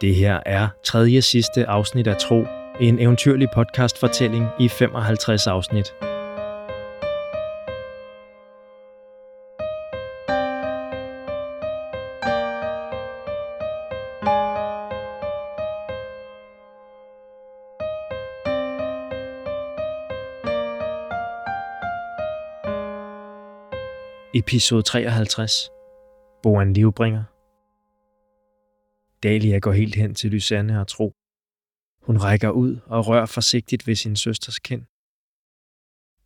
Det her er tredje sidste afsnit af Tro, en eventyrlig podcastfortælling i 55 afsnit. Episode 53. Boan Livbringer. Dalia går helt hen til Lysanne og Tro. Hun rækker ud og rører forsigtigt ved sin søsters kind.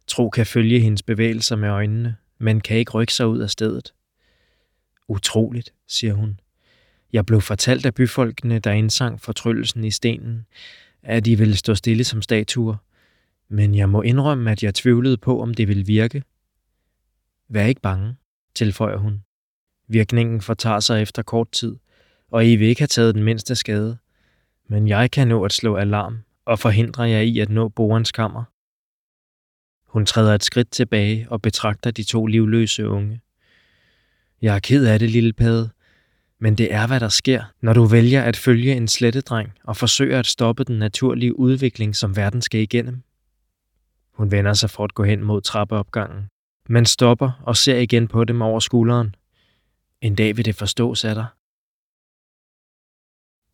Tro kan følge hendes bevægelser med øjnene, men kan ikke rykke sig ud af stedet. Utroligt, siger hun. Jeg blev fortalt af byfolkene, der indsang fortryllelsen i stenen, at de ville stå stille som statuer, men jeg må indrømme, at jeg tvivlede på, om det ville virke. Vær ikke bange, tilføjer hun. Virkningen fortager sig efter kort tid, og I vil ikke have taget den mindste skade. Men jeg kan nå at slå alarm og forhindre jer i at nå borens kammer. Hun træder et skridt tilbage og betragter de to livløse unge. Jeg er ked af det, lille pade, men det er, hvad der sker, når du vælger at følge en slettedreng og forsøger at stoppe den naturlige udvikling, som verden skal igennem. Hun vender sig for at gå hen mod trappeopgangen, men stopper og ser igen på dem over skulderen. En dag vil det forstås af dig.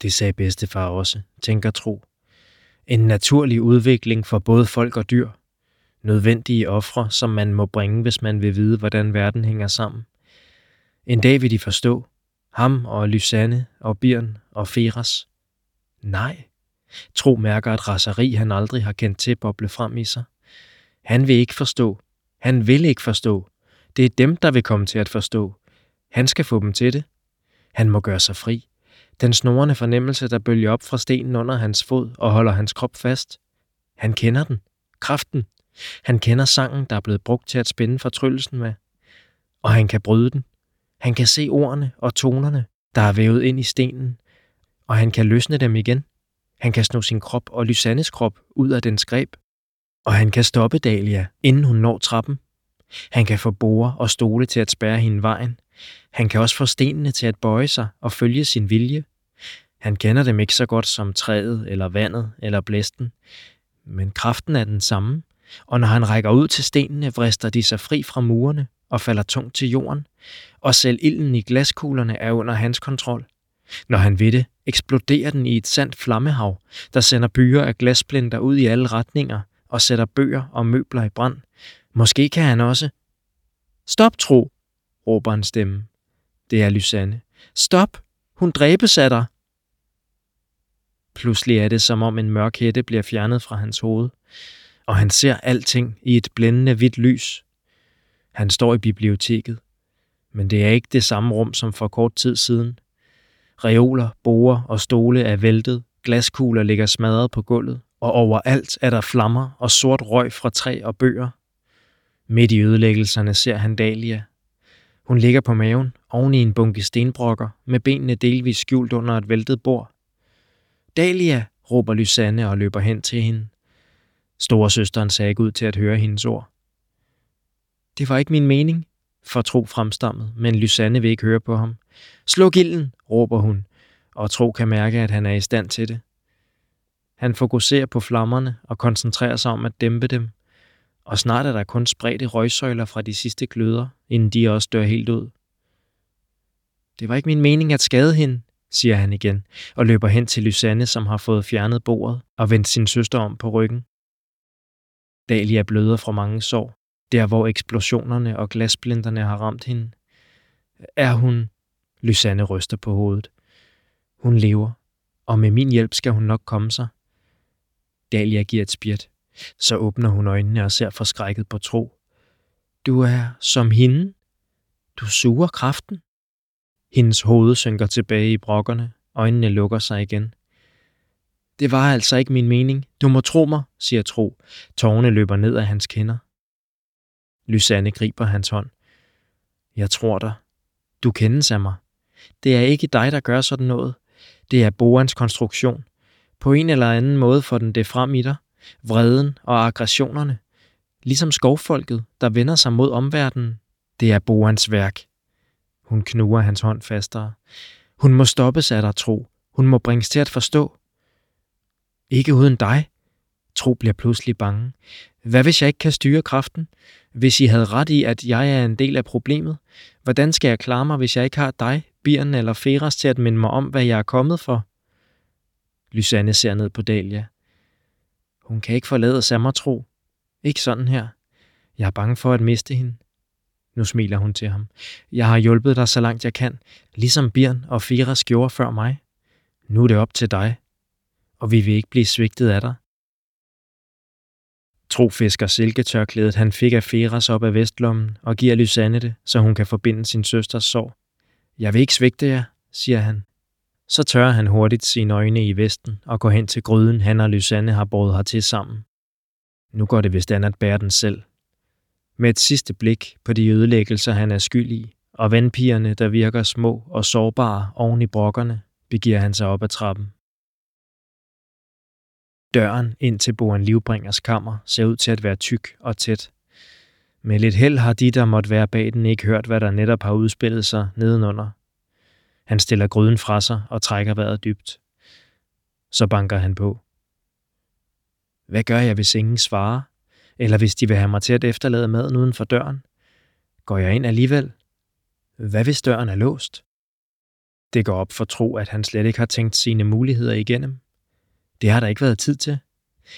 Det sagde bedstefar også, tænker Tro. En naturlig udvikling for både folk og dyr. Nødvendige ofre, som man må bringe, hvis man vil vide, hvordan verden hænger sammen. En dag vil de forstå. Ham og Lysanne og Birn og Feras. Nej. Tro mærker et raseri, han aldrig har kendt til boble frem i sig. Han vil ikke forstå. Han vil ikke forstå. Det er dem, der vil komme til at forstå. Han skal få dem til det. Han må gøre sig fri. Den snorende fornemmelse, der bølger op fra stenen under hans fod og holder hans krop fast. Han kender den. Kraften. Han kender sangen, der er blevet brugt til at spænde fortryllelsen med. Og han kan bryde den. Han kan se ordene og tonerne, der er vævet ind i stenen. Og han kan løsne dem igen. Han kan sno sin krop og Lysannes krop ud af dens greb. Og han kan stoppe Dalia, inden hun når trappen. Han kan få borer og stole til at spærre hende vejen, han kan også få stenene til at bøje sig og følge sin vilje. Han kender dem ikke så godt som træet eller vandet eller blæsten, men kraften er den samme, og når han rækker ud til stenene, vrister de sig fri fra murene og falder tungt til jorden, og selv ilden i glaskuglerne er under hans kontrol. Når han ved det, eksploderer den i et sandt flammehav, der sender byer af glassplinter ud i alle retninger og sætter bøger og møbler i brand. Måske kan han også... Stop, tro, råber en stemme. Det er Lysanne. Stop! Hun dræbes af dig! Pludselig er det, som om en mørk hætte bliver fjernet fra hans hoved, og han ser alting i et blændende hvidt lys. Han står i biblioteket, men det er ikke det samme rum som for kort tid siden. Reoler, borer og stole er væltet, glaskugler ligger smadret på gulvet, og overalt er der flammer og sort røg fra træ og bøger. Midt i ødelæggelserne ser han Dalia, hun ligger på maven, oven i en bunke stenbrokker, med benene delvis skjult under et væltet bord. Dalia, råber Lysanne og løber hen til hende. Storesøsteren sagde ikke ud til at høre hendes ord. Det var ikke min mening, for Tro fremstammet, men Lysanne vil ikke høre på ham. Sluk ilden, råber hun, og Tro kan mærke, at han er i stand til det. Han fokuserer på flammerne og koncentrerer sig om at dæmpe dem, og snart er der kun spredte røgsøjler fra de sidste gløder, inden de også dør helt ud. Det var ikke min mening at skade hende, siger han igen, og løber hen til Lysanne, som har fået fjernet bordet og vendt sin søster om på ryggen. Dalia bløder fra mange sår, der hvor eksplosionerne og glasblinderne har ramt hende. Er hun... Lysanne ryster på hovedet. Hun lever, og med min hjælp skal hun nok komme sig. Dalia giver et spjæt. Så åbner hun øjnene og ser forskrækket på tro. Du er som hende. Du suger kraften. Hendes hoved synker tilbage i brokkerne. Øjnene lukker sig igen. Det var altså ikke min mening. Du må tro mig, siger Tro. Tårne løber ned af hans kinder. Lysanne griber hans hånd. Jeg tror dig. Du kendes af mig. Det er ikke dig, der gør sådan noget. Det er Boans konstruktion. På en eller anden måde får den det frem i dig vreden og aggressionerne, ligesom skovfolket, der vender sig mod omverdenen. Det er Boans værk. Hun knuger hans hånd fastere. Hun må stoppes af dig, tro. Hun må bringes til at forstå. Ikke uden dig. Tro bliver pludselig bange. Hvad hvis jeg ikke kan styre kraften? Hvis I havde ret i, at jeg er en del af problemet, hvordan skal jeg klare mig, hvis jeg ikke har dig, Birn eller Feras til at minde mig om, hvad jeg er kommet for? Lysanne ser ned på Dalia. Hun kan ikke forlade Sammertro. Ikke sådan her. Jeg er bange for at miste hende. Nu smiler hun til ham. Jeg har hjulpet dig så langt jeg kan, ligesom Birn og Firas gjorde før mig. Nu er det op til dig, og vi vil ikke blive svigtet af dig. Tro fisker silketørklædet, han fik af Feras op af vestlommen og giver Lysanne det, så hun kan forbinde sin søsters sorg. Jeg vil ikke svigte jer, siger han. Så tørrer han hurtigt sine øjne i vesten og går hen til gryden, han og Lysanne har båret hertil sammen. Nu går det vist an at bære den selv. Med et sidste blik på de ødelæggelser, han er skyld i, og vandpigerne, der virker små og sårbare oven i brokkerne, begiver han sig op ad trappen. Døren ind til Boren Livbringers kammer ser ud til at være tyk og tæt. Med lidt held har de, der måtte være bag den, ikke hørt, hvad der netop har udspillet sig nedenunder. Han stiller gryden fra sig og trækker vejret dybt. Så banker han på. Hvad gør jeg, hvis ingen svarer? Eller hvis de vil have mig til at efterlade maden uden for døren? Går jeg ind alligevel? Hvad hvis døren er låst? Det går op for tro, at han slet ikke har tænkt sine muligheder igennem. Det har der ikke været tid til.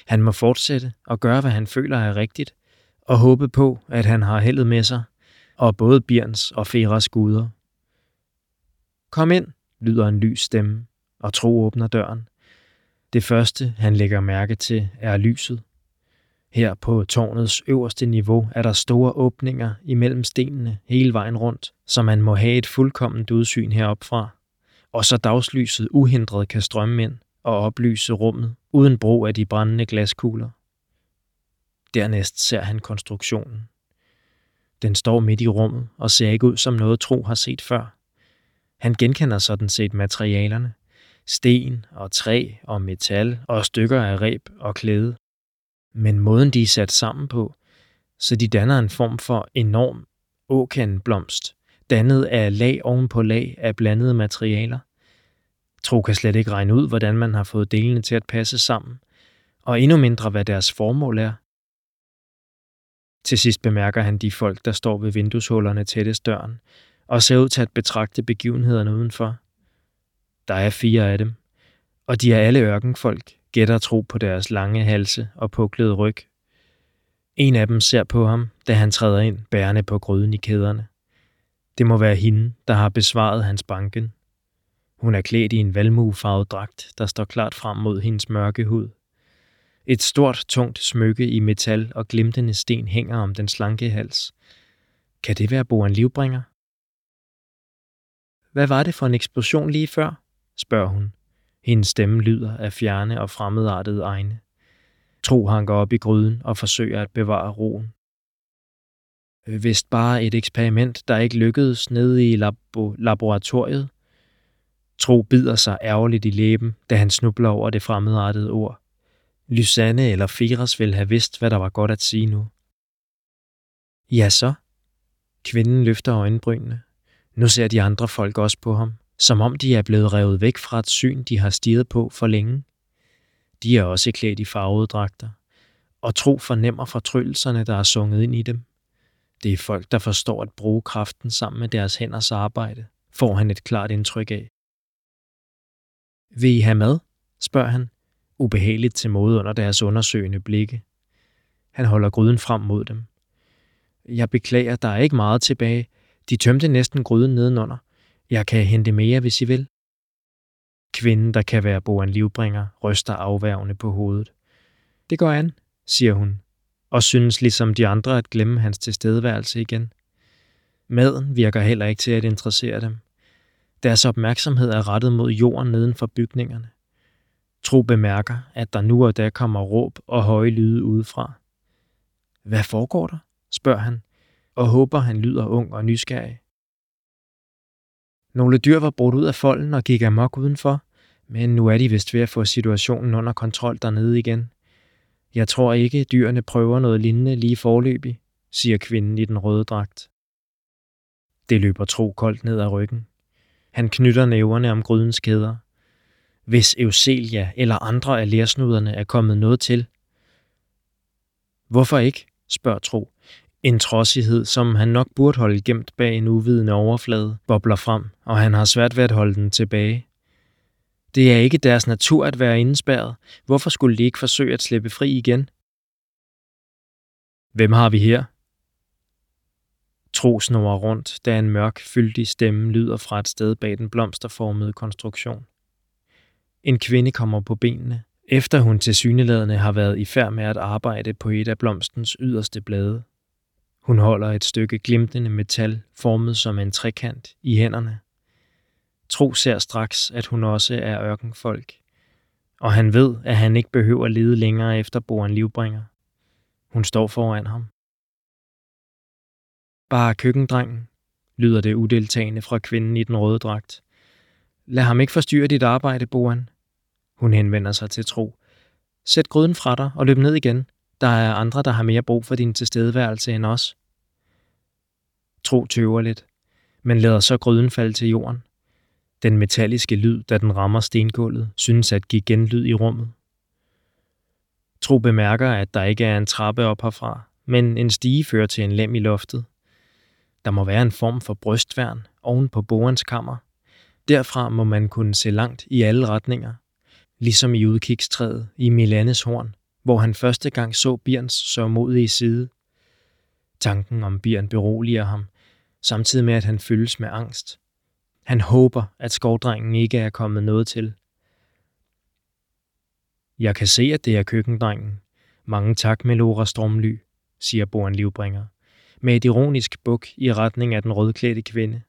Han må fortsætte og gøre, hvad han føler er rigtigt, og håbe på, at han har heldet med sig, og både Birns og Feras guder. Kom ind, lyder en lys stemme, og Tro åbner døren. Det første, han lægger mærke til, er lyset. Her på tårnets øverste niveau er der store åbninger imellem stenene hele vejen rundt, så man må have et fuldkomment udsyn heropfra. Og så dagslyset uhindret kan strømme ind og oplyse rummet uden brug af de brændende glaskugler. Dernæst ser han konstruktionen. Den står midt i rummet og ser ikke ud som noget Tro har set før. Han genkender sådan set materialerne. Sten og træ og metal og stykker af reb og klæde. Men måden de er sat sammen på, så de danner en form for enorm åkenblomst, dannet af lag oven på lag af blandede materialer. Tro kan slet ikke regne ud, hvordan man har fået delene til at passe sammen, og endnu mindre, hvad deres formål er. Til sidst bemærker han de folk, der står ved vindueshullerne tættest døren, og ser ud til at betragte begivenhederne udenfor. Der er fire af dem, og de er alle ørkenfolk, gætter tro på deres lange halse og puklede ryg. En af dem ser på ham, da han træder ind, bærende på gryden i kæderne. Det må være hende, der har besvaret hans banken. Hun er klædt i en valmuefarvet dragt, der står klart frem mod hendes mørke hud. Et stort, tungt smykke i metal og glimtende sten hænger om den slanke hals. Kan det være Boren Livbringer? Hvad var det for en eksplosion lige før? spørger hun. Hendes stemme lyder af fjerne og fremmedartede egne. Tro hanker op i gryden og forsøger at bevare roen. Vist bare et eksperiment, der ikke lykkedes nede i labo- laboratoriet. Tro bider sig ærgerligt i læben, da han snubler over det fremmedartede ord. Lysanne eller Firas ville have vidst, hvad der var godt at sige nu. Ja så. Kvinden løfter øjenbrynene. Nu ser de andre folk også på ham, som om de er blevet revet væk fra et syn, de har stirret på for længe. De er også klædt i farvede dragter, og tro fornemmer fortryllelserne, der er sunget ind i dem. Det er folk, der forstår at bruge kraften sammen med deres hænders arbejde, får han et klart indtryk af. Vil I have mad? spørger han, ubehageligt til mode under deres undersøgende blikke. Han holder gryden frem mod dem. Jeg beklager, der er ikke meget tilbage. De tømte næsten gryden nedenunder. Jeg kan hente mere, hvis I vil. Kvinden, der kan være Boan livbringer, ryster afværgende på hovedet. Det går an, siger hun, og synes ligesom de andre at glemme hans tilstedeværelse igen. Maden virker heller ikke til at interessere dem. Deres opmærksomhed er rettet mod jorden neden for bygningerne. Tro bemærker, at der nu og da kommer råb og høje lyde udefra. Hvad foregår der? spørger han, og håber, han lyder ung og nysgerrig. Nogle dyr var brudt ud af folden og gik amok udenfor, men nu er de vist ved at få situationen under kontrol dernede igen. Jeg tror ikke, dyrene prøver noget lignende lige forløbig, siger kvinden i den røde dragt. Det løber tro koldt ned ad ryggen. Han knytter næverne om grydens kæder. hvis Euselia eller andre af lærsnuderne er kommet noget til. Hvorfor ikke, spørger Tro. En trodsighed, som han nok burde holde gemt bag en uvidende overflade, bobler frem, og han har svært ved at holde den tilbage. Det er ikke deres natur at være indespærret. Hvorfor skulle de ikke forsøge at slippe fri igen? Hvem har vi her? Tro snor rundt, da en mørk, fyldig stemme lyder fra et sted bag den blomsterformede konstruktion. En kvinde kommer på benene, efter hun til syneladende har været i færd med at arbejde på et af blomstens yderste blade. Hun holder et stykke glimtende metal, formet som en trekant, i hænderne. Tro ser straks, at hun også er ørkenfolk, og han ved, at han ikke behøver lede længere efter Boren Livbringer. Hun står foran ham. Bare køkkendrengen, lyder det udeltagende fra kvinden i den røde dragt. Lad ham ikke forstyrre dit arbejde, Boren. Hun henvender sig til Tro. Sæt gryden fra dig og løb ned igen. Der er andre, der har mere brug for din tilstedeværelse end os. Tro tøver lidt, men lader så gryden falde til jorden. Den metalliske lyd, da den rammer stengulvet, synes at give genlyd i rummet. Tro bemærker, at der ikke er en trappe op herfra, men en stige fører til en lem i loftet. Der må være en form for brystværn oven på borens kammer. Derfra må man kunne se langt i alle retninger, ligesom i udkigstræet i Milanes horn, hvor han første gang så Birns sørmodige side. Tanken om Birn beroliger ham, samtidig med at han fyldes med angst. Han håber, at skovdrengen ikke er kommet noget til. Jeg kan se, at det er køkkendrengen. Mange tak, Melora Stromly, siger Boren Livbringer, med et ironisk buk i retning af den rødklædte kvinde.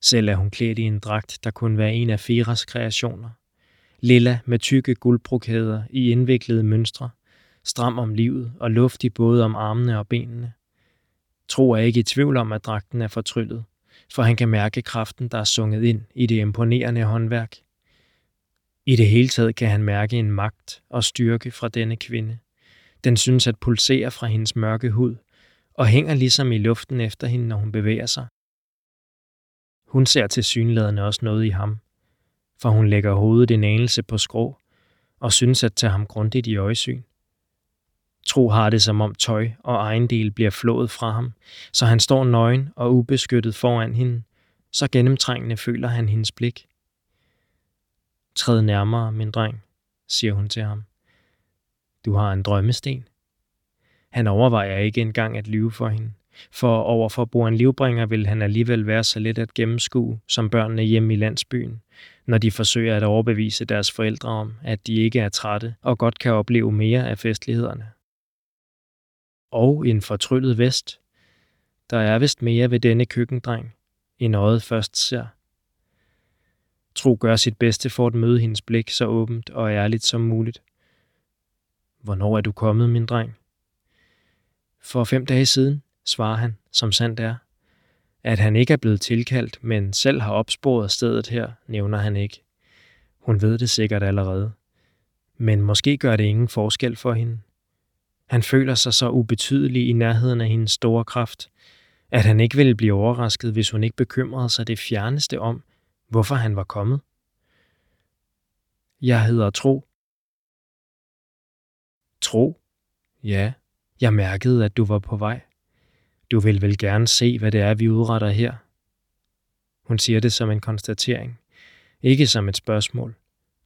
Selv er hun klædt i en dragt, der kunne være en af Feras kreationer. Lilla med tykke guldbrokæder i indviklede mønstre, stram om livet og luftig både om armene og benene. Tro er ikke i tvivl om, at dragten er fortryllet, for han kan mærke kraften, der er sunget ind i det imponerende håndværk. I det hele taget kan han mærke en magt og styrke fra denne kvinde. Den synes at pulsere fra hendes mørke hud, og hænger ligesom i luften efter hende, når hun bevæger sig. Hun ser til synlædende også noget i ham, for hun lægger hovedet en anelse på skrå og synes at tage ham grundigt i øjesyn. Tro har det som om tøj og ejendel bliver flået fra ham, så han står nøgen og ubeskyttet foran hende, så gennemtrængende føler han hendes blik. Træd nærmere, min dreng, siger hun til ham. Du har en drømmesten. Han overvejer ikke engang at lyve for hende, for overfor Boren Livbringer vil han alligevel være så let at gennemskue som børnene hjemme i landsbyen, når de forsøger at overbevise deres forældre om, at de ikke er trætte og godt kan opleve mere af festlighederne. Og en fortryllet vest. Der er vist mere ved denne køkkendreng, end øjet først ser. Tro gør sit bedste for at møde hendes blik så åbent og ærligt som muligt. Hvornår er du kommet, min dreng? For fem dage siden, svarer han, som sandt er. At han ikke er blevet tilkaldt, men selv har opsporet stedet her, nævner han ikke. Hun ved det sikkert allerede. Men måske gør det ingen forskel for hende. Han føler sig så ubetydelig i nærheden af hendes store kraft, at han ikke ville blive overrasket, hvis hun ikke bekymrede sig det fjerneste om, hvorfor han var kommet. Jeg hedder Tro. Tro? Ja, jeg mærkede, at du var på vej. Du vil vel gerne se, hvad det er, vi udretter her? Hun siger det som en konstatering, ikke som et spørgsmål,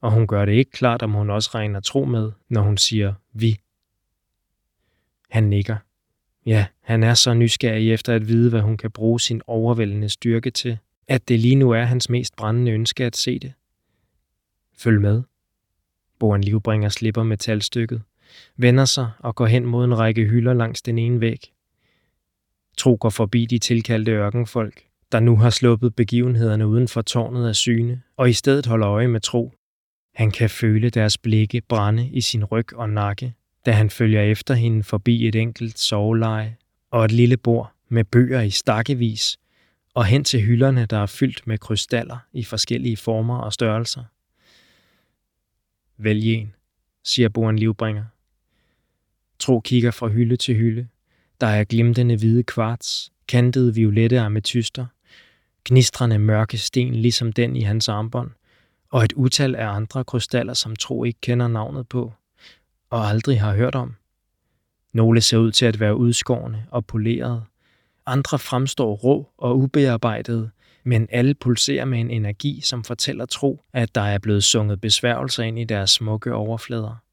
og hun gør det ikke klart, om hun også regner tro med, når hun siger vi. Han nikker. Ja, han er så nysgerrig efter at vide, hvad hun kan bruge sin overvældende styrke til, at det lige nu er hans mest brændende ønske at se det. Følg med. Boren livbringer slipper metalstykket, vender sig og går hen mod en række hylder langs den ene væg. Tro går forbi de tilkaldte ørkenfolk, der nu har sluppet begivenhederne uden for tårnet af syne, og i stedet holder øje med Tro. Han kan føle deres blikke brænde i sin ryg og nakke, da han følger efter hende forbi et enkelt soveleje og et lille bord med bøger i stakkevis, og hen til hylderne, der er fyldt med krystaller i forskellige former og størrelser. Vælg en, siger Boren Livbringer. Tro kigger fra hylde til hylde. Der er glimtende hvide kvarts, kantede violette ametyster, gnistrende mørke sten ligesom den i hans armbånd, og et utal af andre krystaller, som Tro ikke kender navnet på og aldrig har hørt om. Nogle ser ud til at være udskårne og polerede. Andre fremstår rå og ubearbejdede, men alle pulserer med en energi, som fortæller Tro, at der er blevet sunget besværgelser ind i deres smukke overflader.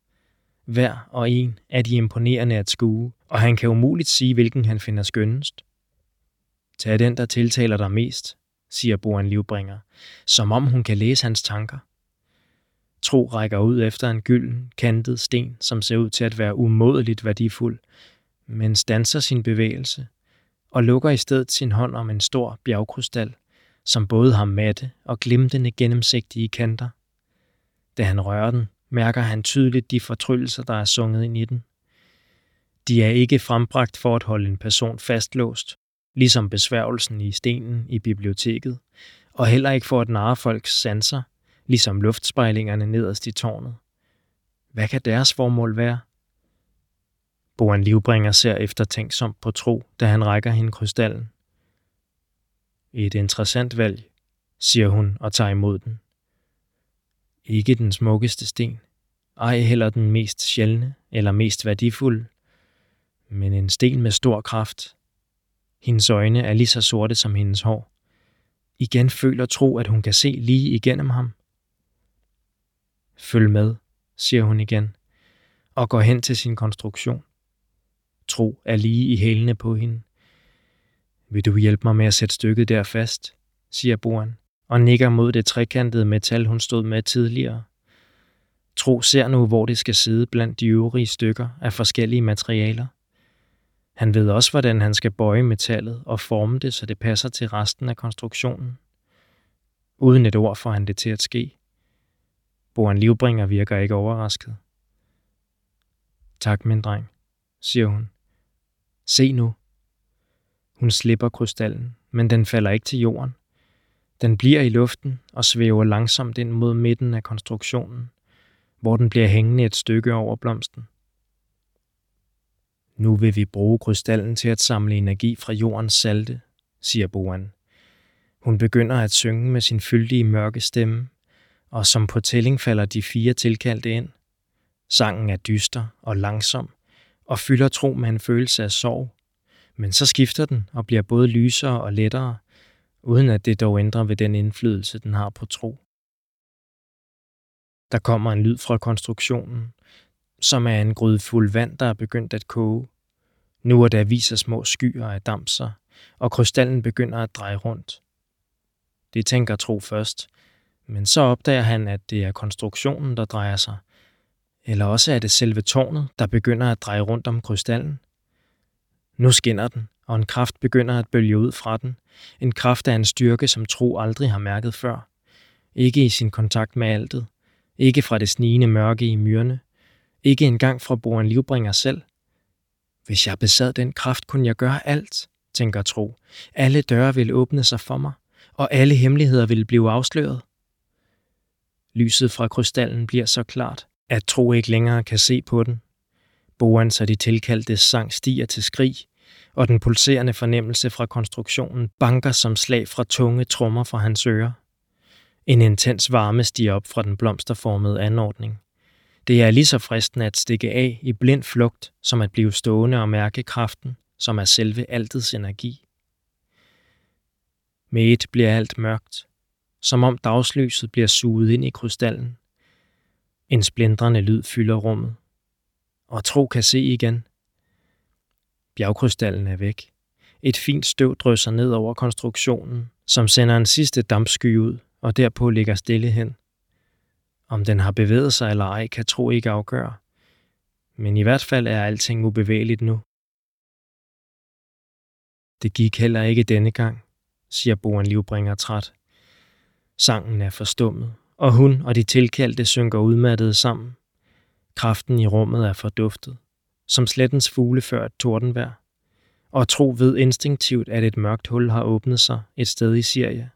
Hver og en er de imponerende at skue, og han kan umuligt sige, hvilken han finder skønnest. Tag den, der tiltaler dig mest, siger Boren Livbringer, som om hun kan læse hans tanker. Tro rækker ud efter en gylden, kantet sten, som ser ud til at være umådeligt værdifuld, men stanser sin bevægelse og lukker i stedet sin hånd om en stor bjergkrystal, som både har matte og glimtende gennemsigtige kanter. Da han rører den, mærker han tydeligt de fortryllelser, der er sunget ind i den. De er ikke frembragt for at holde en person fastlåst, ligesom besværgelsen i stenen i biblioteket, og heller ikke for at narre folks sanser, ligesom luftspejlingerne nederst i tårnet. Hvad kan deres formål være? Boan Livbringer ser eftertænksomt på tro, da han rækker hende krystallen. Et interessant valg, siger hun og tager imod den. Ikke den smukkeste sten, ej heller den mest sjældne eller mest værdifulde, men en sten med stor kraft. Hendes øjne er lige så sorte som hendes hår. Igen føler Tro, at hun kan se lige igennem ham. Følg med, siger hun igen, og går hen til sin konstruktion. Tro er lige i hælene på hende. Vil du hjælpe mig med at sætte stykket der fast, siger Boren, og nikker mod det trekantede metal, hun stod med tidligere. Tro ser nu, hvor det skal sidde blandt de øvrige stykker af forskellige materialer. Han ved også, hvordan han skal bøje metallet og forme det, så det passer til resten af konstruktionen. Uden et ord får han det til at ske. Boren Livbringer virker ikke overrasket. Tak, min dreng, siger hun. Se nu. Hun slipper krystallen, men den falder ikke til jorden. Den bliver i luften og svæver langsomt ind mod midten af konstruktionen, hvor den bliver hængende et stykke over blomsten. Nu vil vi bruge krystallen til at samle energi fra jordens salte, siger Boan. Hun begynder at synge med sin fyldige mørke stemme, og som på tælling falder de fire tilkaldte ind. Sangen er dyster og langsom, og fylder tro med en følelse af sorg. Men så skifter den og bliver både lysere og lettere, uden at det dog ændrer ved den indflydelse, den har på tro. Der kommer en lyd fra konstruktionen, som er en gryde fuld vand, der er begyndt at koge. Nu er der viser små skyer af damser, og krystallen begynder at dreje rundt. Det tænker Tro først, men så opdager han, at det er konstruktionen, der drejer sig. Eller også er det selve tårnet, der begynder at dreje rundt om krystallen. Nu skinner den, og en kraft begynder at bølge ud fra den. En kraft af en styrke, som Tro aldrig har mærket før. Ikke i sin kontakt med altet. Ikke fra det snigende mørke i myrene. Ikke engang fra Boren Livbringer selv. Hvis jeg besad den kraft, kunne jeg gøre alt, tænker Tro. Alle døre ville åbne sig for mig, og alle hemmeligheder ville blive afsløret. Lyset fra krystallen bliver så klart, at Tro ikke længere kan se på den. Boans og de tilkaldte sang stiger til skrig, og den pulserende fornemmelse fra konstruktionen banker som slag fra tunge trommer fra hans ører. En intens varme stiger op fra den blomsterformede anordning. Det er lige så fristende at stikke af i blind flugt, som at blive stående og mærke kraften, som er selve altets energi. Med et bliver alt mørkt, som om dagslyset bliver suget ind i krystallen. En splindrende lyd fylder rummet, og Tro kan se igen. Bjergkrystallen er væk. Et fint støv drysser ned over konstruktionen, som sender en sidste dampsky ud, og derpå ligger stille hen. Om den har bevæget sig eller ej, kan Tro ikke afgøre. Men i hvert fald er alting ubevægeligt nu. Det gik heller ikke denne gang, siger Boren Livbringer træt. Sangen er forstummet, og hun og de tilkaldte synker udmattede sammen. Kraften i rummet er forduftet, som slettens fugle før et tordenvejr. Og tro ved instinktivt, at et mørkt hul har åbnet sig et sted i Syrien.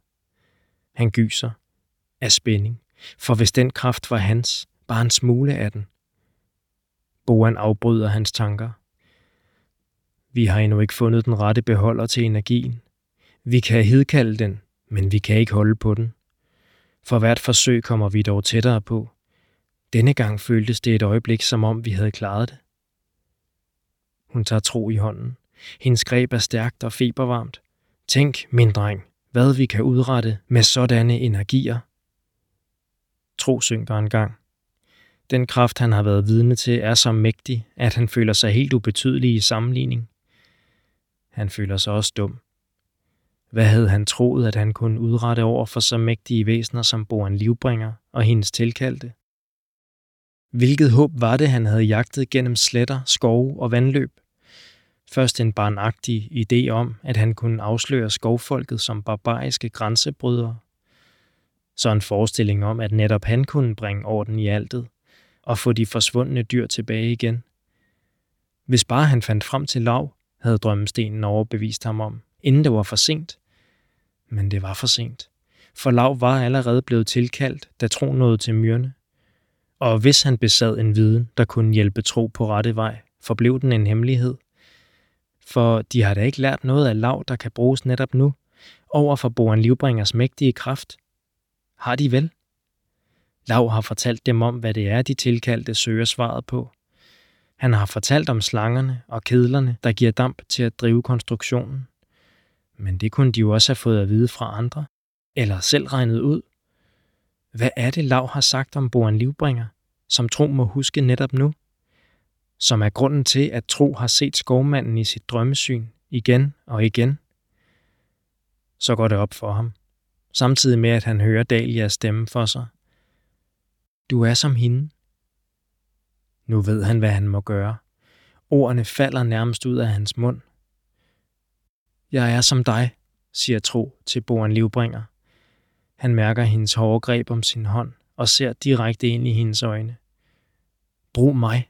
Han gyser af spænding, for hvis den kraft var hans, bare en smule af den. Boan afbryder hans tanker. Vi har endnu ikke fundet den rette beholder til energien. Vi kan hedkalde den, men vi kan ikke holde på den. For hvert forsøg kommer vi dog tættere på. Denne gang føltes det et øjeblik, som om vi havde klaret det. Hun tager tro i hånden. Hendes greb er stærkt og febervarmt. Tænk, min dreng, hvad vi kan udrette med sådanne energier. Tro synker en gang. Den kraft, han har været vidne til, er så mægtig, at han føler sig helt ubetydelig i sammenligning. Han føler sig også dum. Hvad havde han troet, at han kunne udrette over for så mægtige væsener som Boren Livbringer og hendes tilkaldte? Hvilket håb var det, han havde jagtet gennem sletter, skove og vandløb? Først en barnagtig idé om, at han kunne afsløre skovfolket som barbariske grænsebrydere. Så en forestilling om, at netop han kunne bringe orden i altet og få de forsvundne dyr tilbage igen. Hvis bare han fandt frem til lav, havde drømmestenen overbevist ham om, inden det var for sent. Men det var for sent, for Lav var allerede blevet tilkaldt, da tro nåede til myrne. Og hvis han besad en viden, der kunne hjælpe tro på rette vej, forblev den en hemmelighed. For de har da ikke lært noget af Lav, der kan bruges netop nu, over for Boren Livbringers mægtige kraft. Har de vel? Lav har fortalt dem om, hvad det er, de tilkaldte søger svaret på. Han har fortalt om slangerne og kedlerne, der giver damp til at drive konstruktionen. Men det kunne de jo også have fået at vide fra andre, eller selv regnet ud. Hvad er det, Lav har sagt om Boren Livbringer, som Tro må huske netop nu? Som er grunden til, at Tro har set skovmanden i sit drømmesyn igen og igen. Så går det op for ham, samtidig med at han hører Dalias stemme for sig. Du er som hende. Nu ved han, hvad han må gøre. Ordene falder nærmest ud af hans mund. Jeg er som dig, siger Tro til Boren Livbringer. Han mærker hendes hårde greb om sin hånd og ser direkte ind i hendes øjne. Brug mig.